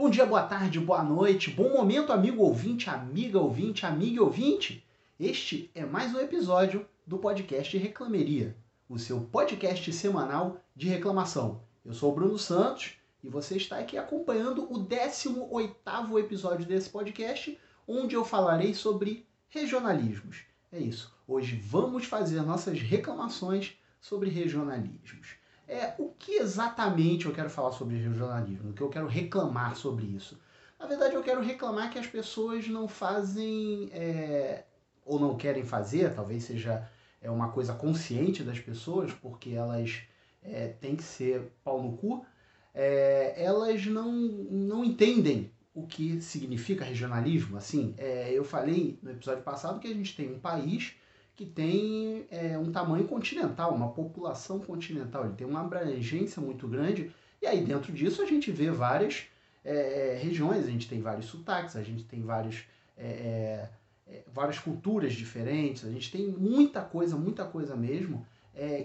Bom dia, boa tarde, boa noite, bom momento, amigo ouvinte, amiga ouvinte, amiga ouvinte. Este é mais um episódio do podcast Reclameria, o seu podcast semanal de reclamação. Eu sou o Bruno Santos e você está aqui acompanhando o 18º episódio desse podcast, onde eu falarei sobre regionalismos. É isso. Hoje vamos fazer nossas reclamações sobre regionalismos. É, o que exatamente eu quero falar sobre regionalismo? O que eu quero reclamar sobre isso? Na verdade, eu quero reclamar que as pessoas não fazem é, ou não querem fazer, talvez seja é uma coisa consciente das pessoas, porque elas é, têm que ser pau no cu, é, elas não, não entendem o que significa regionalismo. Assim, é, eu falei no episódio passado que a gente tem um país que tem é, um tamanho continental, uma população continental, ele tem uma abrangência muito grande, e aí dentro disso a gente vê várias é, é regiões, a gente tem vários sotaques, a gente tem vários, é, é, é, várias culturas diferentes, a gente tem muita coisa, muita coisa mesmo,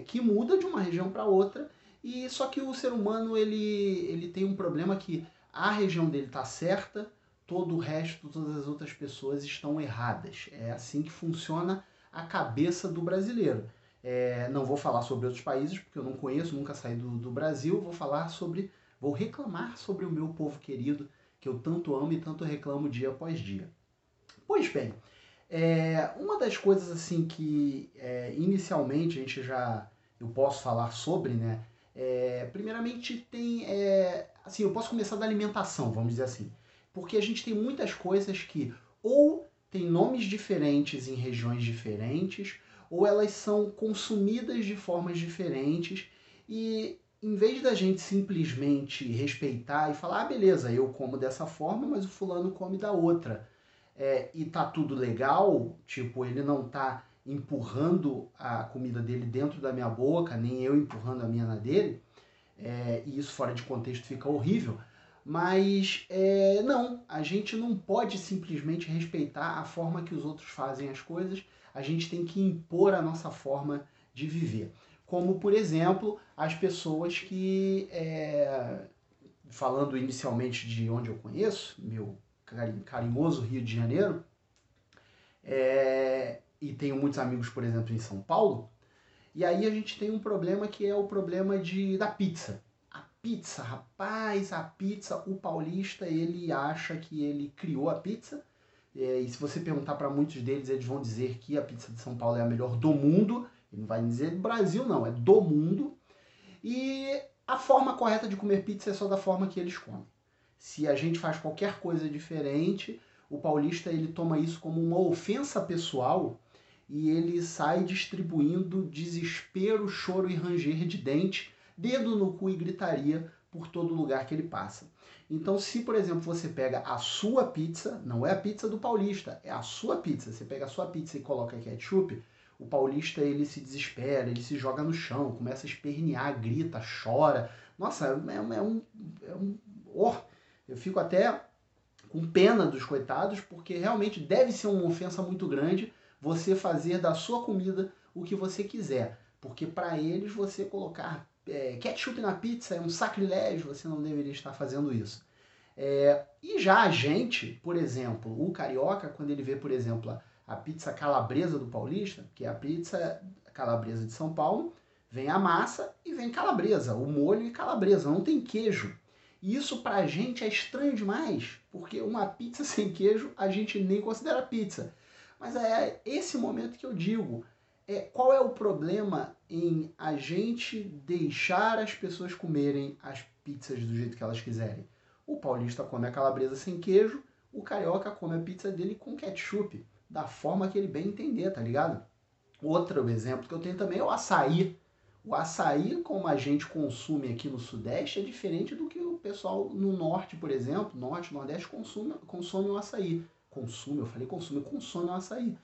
que muda de uma região para outra, e só que o ser humano ele, ele tem um problema que a região dele está certa, todo o resto, todas as outras pessoas estão erradas. É assim que funciona a cabeça do brasileiro. É, não vou falar sobre outros países, porque eu não conheço, nunca saí do, do Brasil. Vou falar sobre, vou reclamar sobre o meu povo querido, que eu tanto amo e tanto reclamo dia após dia. Pois bem, é, uma das coisas assim que é, inicialmente a gente já eu posso falar sobre, né? É, primeiramente tem, é, assim, eu posso começar da alimentação, vamos dizer assim, porque a gente tem muitas coisas que ou têm nomes diferentes em regiões diferentes, ou elas são consumidas de formas diferentes e em vez da gente simplesmente respeitar e falar, ah, beleza, eu como dessa forma, mas o fulano come da outra, é, e tá tudo legal, tipo, ele não tá empurrando a comida dele dentro da minha boca, nem eu empurrando a minha na dele, é, e isso fora de contexto fica horrível, mas é, não, a gente não pode simplesmente respeitar a forma que os outros fazem as coisas, a gente tem que impor a nossa forma de viver. Como, por exemplo, as pessoas que, é, falando inicialmente de onde eu conheço, meu carinhoso Rio de Janeiro, é, e tenho muitos amigos, por exemplo, em São Paulo, e aí a gente tem um problema que é o problema de, da pizza pizza, rapaz, a pizza, o paulista, ele acha que ele criou a pizza. É, e se você perguntar para muitos deles, eles vão dizer que a pizza de São Paulo é a melhor do mundo. Ele não vai dizer do Brasil, não, é do mundo. E a forma correta de comer pizza é só da forma que eles comem. Se a gente faz qualquer coisa diferente, o paulista ele toma isso como uma ofensa pessoal e ele sai distribuindo desespero, choro e ranger de dente dedo no cu e gritaria por todo lugar que ele passa. Então, se por exemplo você pega a sua pizza, não é a pizza do paulista, é a sua pizza. Você pega a sua pizza e coloca ketchup, o paulista ele se desespera, ele se joga no chão, começa a espernear, grita, chora. Nossa, é, é um, é um oh, eu fico até com pena dos coitados, porque realmente deve ser uma ofensa muito grande você fazer da sua comida o que você quiser, porque para eles você colocar é, ketchup na pizza é um sacrilégio, você não deveria estar fazendo isso. É, e já a gente, por exemplo, o carioca, quando ele vê, por exemplo, a, pizza calabresa do paulista, que é a pizza calabresa de São Paulo, vem a massa e vem calabresa, o molho e calabresa, não tem queijo. E isso pra gente é estranho demais, porque uma pizza sem queijo a gente nem considera pizza. Mas é esse momento que eu digo, é, qual é o problema em a gente deixar as pessoas comerem as pizzas do jeito que elas quiserem? O paulista come a calabresa sem queijo, o carioca come a pizza dele com ketchup, da forma que ele bem entender, tá ligado? Outro exemplo que eu tenho também é o açaí. O açaí, como a gente consome aqui no Sudeste, é diferente do que o pessoal no Norte, por exemplo, Norte, Nordeste, consome, consome o açaí. Consume, eu falei consume, consome o açaí.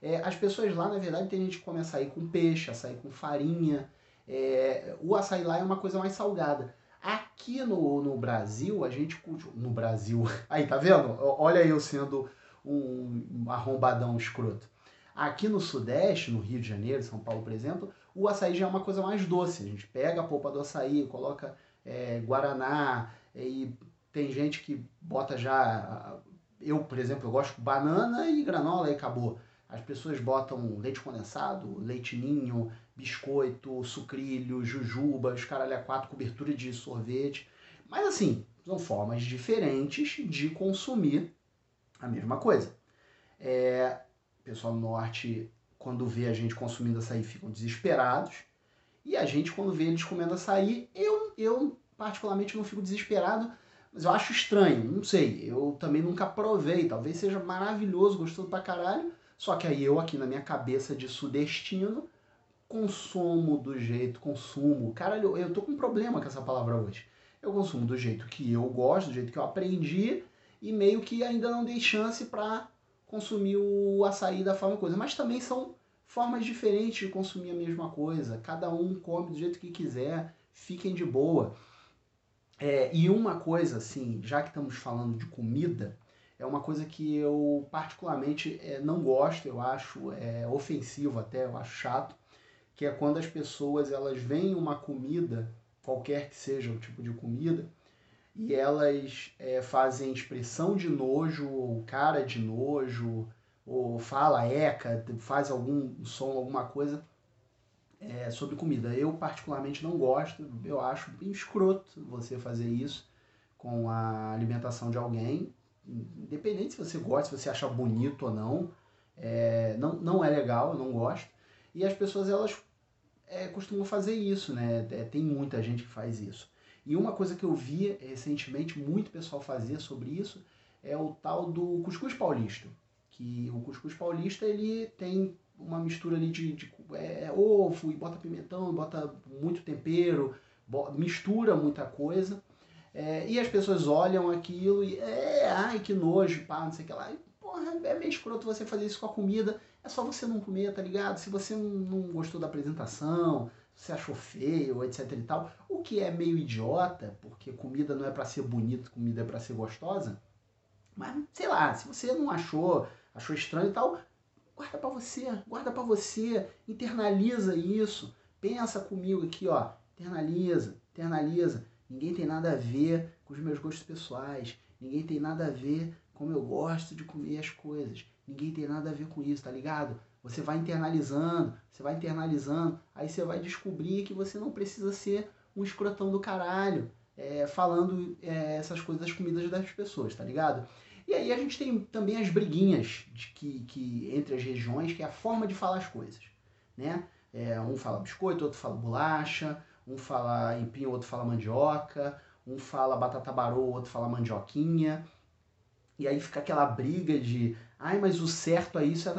É, as pessoas lá, na verdade, tem gente que come açaí com peixe, açaí com farinha. É, o açaí lá é uma coisa mais salgada. Aqui no, no Brasil, a gente No Brasil. Aí, tá vendo? Olha eu sendo um arrombadão escroto. Aqui no Sudeste, no Rio de Janeiro, São Paulo, por exemplo, o açaí já é uma coisa mais doce. A gente pega a polpa do açaí, coloca é, guaraná e tem gente que bota já. Eu, por exemplo, eu gosto de banana e granola e acabou. As pessoas botam leite condensado, leite ninho, biscoito, sucrilho, jujuba, caralho a quatro, cobertura de sorvete. Mas assim, são formas diferentes de consumir a mesma coisa. É, o pessoal do norte, quando vê a gente consumindo açaí, ficam desesperados. E a gente, quando vê eles comendo açaí, eu, eu particularmente não fico desesperado, mas eu acho estranho, não sei. Eu também nunca provei, talvez seja maravilhoso, gostoso pra caralho. Só que aí eu, aqui na minha cabeça de sudestino, consumo do jeito, consumo. Caralho, eu tô com um problema com essa palavra hoje. Eu consumo do jeito que eu gosto, do jeito que eu aprendi e meio que ainda não dei chance para consumir o açaí da forma coisa. Mas também são formas diferentes de consumir a mesma coisa. Cada um come do jeito que quiser, fiquem de boa. É, e uma coisa, assim, já que estamos falando de comida, é uma coisa que eu particularmente é, não gosto, eu acho é, ofensivo até, eu acho chato, que é quando as pessoas elas veem uma comida, qualquer que seja o tipo de comida, e elas é, fazem expressão de nojo, ou cara de nojo, ou fala eca, faz algum som, alguma coisa é, sobre comida. Eu particularmente não gosto, eu acho bem escroto você fazer isso com a alimentação de alguém, independente se você gosta, se você acha bonito ou não, é, não, não é legal, eu não gosto. E as pessoas elas é, costumam fazer isso, né? É, tem muita gente que faz isso. E uma coisa que eu vi recentemente, muito pessoal fazer sobre isso, é o tal do cuscuz paulista. Que o cuscuz paulista ele tem uma mistura ali de, de é, ovo e bota pimentão, bota muito tempero, mistura muita coisa. É, e as pessoas olham aquilo e é, ai que nojo, pá, não sei o que lá. E, porra, é meio escroto você fazer isso com a comida. É só você não comer, tá ligado? Se você não gostou da apresentação, se achou feio, etc e tal, o que é meio idiota, porque comida não é para ser bonita, comida é para ser gostosa. Mas sei lá, se você não achou, achou estranho e tal, guarda para você, guarda para você, internaliza isso. Pensa comigo aqui, ó, internaliza, internaliza. Ninguém tem nada a ver com os meus gostos pessoais. Ninguém tem nada a ver como eu gosto de comer as coisas. Ninguém tem nada a ver com isso, tá ligado? Você vai internalizando, você vai internalizando, aí você vai descobrir que você não precisa ser um escrotão do caralho, é, falando é, essas coisas das comidas das pessoas, tá ligado? E aí a gente tem também as briguinhas de que, que entre as regiões, que é a forma de falar as coisas, né? É, um fala biscoito, outro fala bolacha, um fala empim, outro fala mandioca, um fala batata barô, outro fala mandioquinha. E aí fica aquela briga de, ai, mas o certo é isso,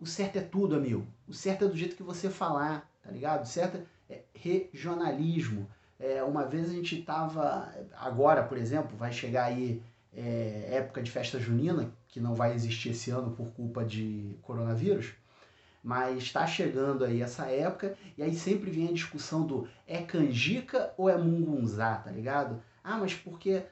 o certo é tudo, amigo. O certo é do jeito que você falar, tá ligado? O certo é regionalismo. É, uma vez a gente tava, agora, por exemplo, vai chegar aí é, época de festa junina, que não vai existir esse ano por culpa de coronavírus, mas está chegando aí essa época, e aí sempre vem a discussão do é canjica ou é mungunzá, tá ligado? Ah, mas porque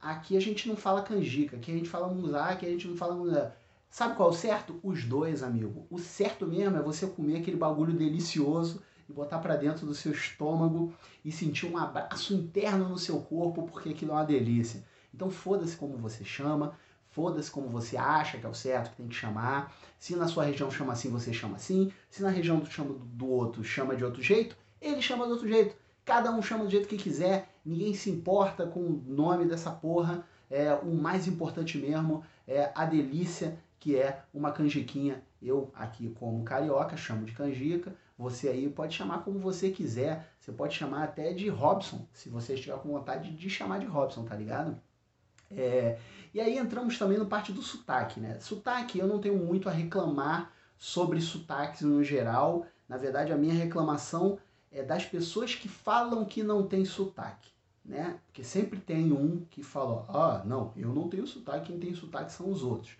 aqui a gente não fala canjica, aqui a gente fala mungunzá, aqui a gente não fala mungunzá. Sabe qual é o certo? Os dois, amigo. O certo mesmo é você comer aquele bagulho delicioso e botar para dentro do seu estômago e sentir um abraço interno no seu corpo, porque aquilo é uma delícia. Então foda-se como você chama, Foda-se como você acha que é o certo, que tem que chamar. Se na sua região chama assim, você chama assim. Se na região do, chama do outro chama de outro jeito, ele chama de outro jeito. Cada um chama do jeito que quiser. Ninguém se importa com o nome dessa porra. É, o mais importante mesmo é a delícia que é uma canjiquinha. Eu aqui como carioca chamo de canjica. Você aí pode chamar como você quiser. Você pode chamar até de Robson, se você estiver com vontade de chamar de Robson, tá ligado? É, e aí entramos também no parte do sotaque, né? Sotaque, eu não tenho muito a reclamar sobre sotaques no geral. Na verdade, a minha reclamação é das pessoas que falam que não tem sotaque, né? Porque sempre tem um que fala, ah, não, eu não tenho sotaque, quem tem sotaque são os outros.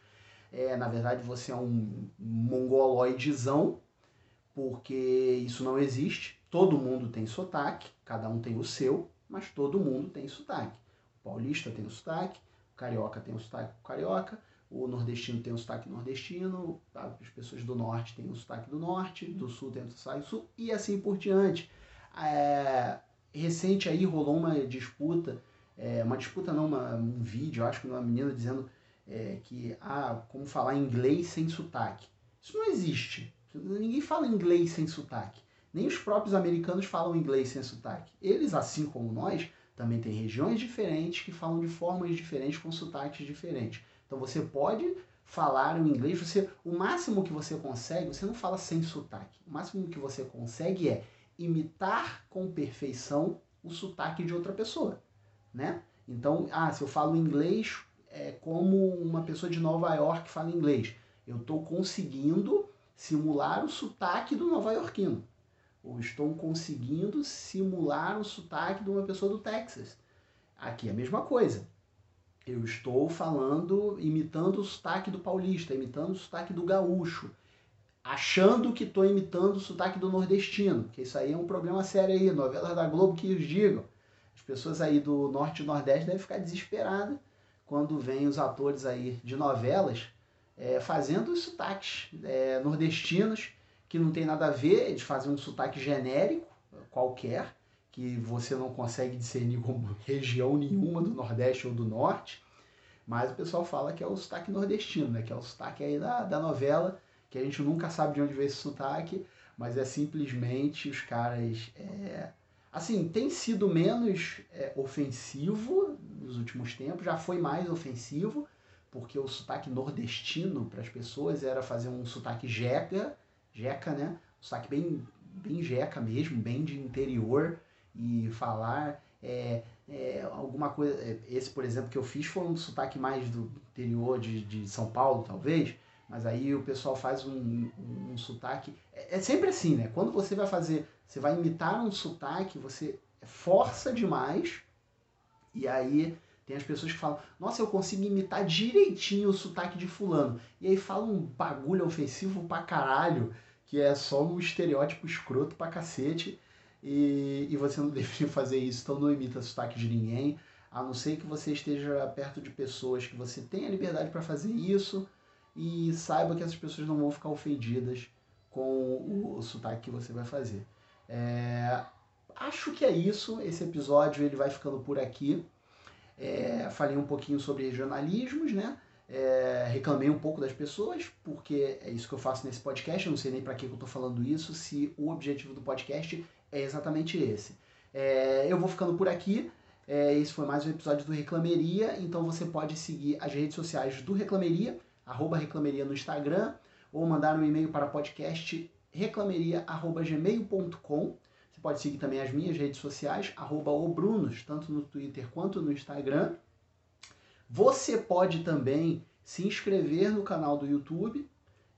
É, na verdade, você é um mongoloidezão, porque isso não existe. Todo mundo tem sotaque, cada um tem o seu, mas todo mundo tem sotaque. O paulista tem o sotaque, carioca tem o sotaque carioca, o nordestino tem o sotaque nordestino, as pessoas do norte têm o sotaque do norte, do sul tem o sotaque do sul, e assim por diante. É, recente aí rolou uma disputa é, uma disputa não, uma, um vídeo, acho que uma menina dizendo é, que, ah, como falar inglês sem sotaque. Isso não existe. Ninguém fala inglês sem sotaque. Nem os próprios americanos falam inglês sem sotaque. Eles, assim como nós, também têm regiões diferentes que falam de formas diferentes, com sotaques diferentes. Então você pode falar o inglês, você, o máximo que você consegue, você não fala sem sotaque. O máximo que você consegue é imitar com perfeição o sotaque de outra pessoa, né? Então, ah, se eu falo inglês é como uma pessoa de Nova York fala inglês, eu estou conseguindo simular o sotaque do nova-iorquino. Ou estou conseguindo simular o sotaque de uma pessoa do Texas. Aqui é a mesma coisa. Eu estou falando, imitando o sotaque do paulista, imitando o sotaque do gaúcho, achando que estou imitando o sotaque do nordestino, que isso aí é um problema sério aí, novelas da Globo que os digam. As pessoas aí do norte e nordeste devem ficar desesperadas quando vêm os atores aí de novelas é, fazendo os sotaques é, nordestinos, que não tem nada a ver, eles fazem um sotaque genérico, qualquer, que você não consegue discernir como região nenhuma do Nordeste ou do Norte, mas o pessoal fala que é o sotaque nordestino, né? que é o sotaque aí da, da novela, que a gente nunca sabe de onde veio esse sotaque, mas é simplesmente os caras. É... Assim, tem sido menos é, ofensivo nos últimos tempos, já foi mais ofensivo, porque o sotaque nordestino para as pessoas era fazer um sotaque jeca, jeca, né? Um sotaque bem, bem jeca mesmo, bem de interior, e falar é, é, alguma coisa. É, esse, por exemplo, que eu fiz foi um sotaque mais do interior de, de São Paulo, talvez. Mas aí o pessoal faz um, um, um sotaque. É, é, sempre assim, né? Quando você vai fazer, você vai imitar um sotaque, você força demais. E aí tem as pessoas que falam, nossa, eu consigo imitar direitinho o sotaque de fulano. E aí fala um bagulho ofensivo pra caralho, que é só um estereótipo escroto pra cacete e, e você não deveria fazer isso, então não imita sotaque de ninguém, a não ser que você esteja perto de pessoas que você tenha liberdade para fazer isso e saiba que essas pessoas não vão ficar ofendidas com o, o sotaque que você vai fazer. É, acho que é isso. Esse episódio ele vai ficando por aqui. É, falei um pouquinho sobre regionalismos, né? É, reclamei um pouco das pessoas, porque é isso que eu faço nesse podcast. Eu não sei nem para que eu estou falando isso, se o objetivo do podcast é exatamente esse. É, eu vou ficando por aqui. É, esse foi mais um episódio do Reclameria. Então você pode seguir as redes sociais do Reclameria, arroba Reclameria no Instagram, ou mandar um e-mail para podcast reclameria.gmail.com. Pode seguir também as minhas redes sociais, obrunos, tanto no Twitter quanto no Instagram. Você pode também se inscrever no canal do YouTube,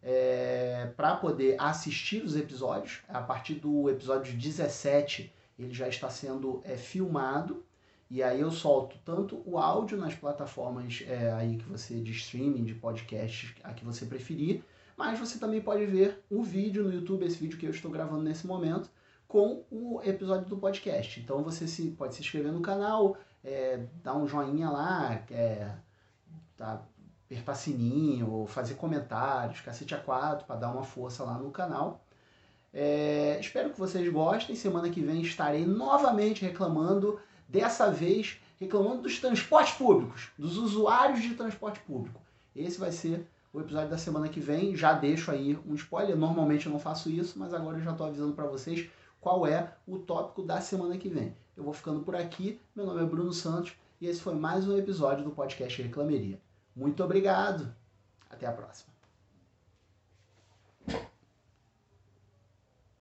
é, para poder assistir os episódios. A partir do episódio 17, ele já está sendo é, filmado. E aí eu solto tanto o áudio nas plataformas é, aí que você de streaming, de podcast, a que você preferir, mas você também pode ver o vídeo no YouTube, esse vídeo que eu estou gravando nesse momento, com o episódio do podcast. Então você se, pode se inscrever no canal, é, dar um joinha lá, é, tá, apertar sininho, fazer comentários, cacete a quatro, para dar uma força lá no canal. É, espero que vocês gostem. Semana que vem estarei novamente reclamando, dessa vez reclamando dos transportes públicos, dos usuários de transporte público. Esse vai ser o episódio da semana que vem. Já deixo aí um spoiler. Normalmente eu não faço isso, mas agora eu já estou avisando para vocês qual é o tópico da semana que vem. Eu vou ficando por aqui. Meu nome é Bruno Santos e esse foi mais um episódio do podcast Reclameria. Muito obrigado. Até a próxima.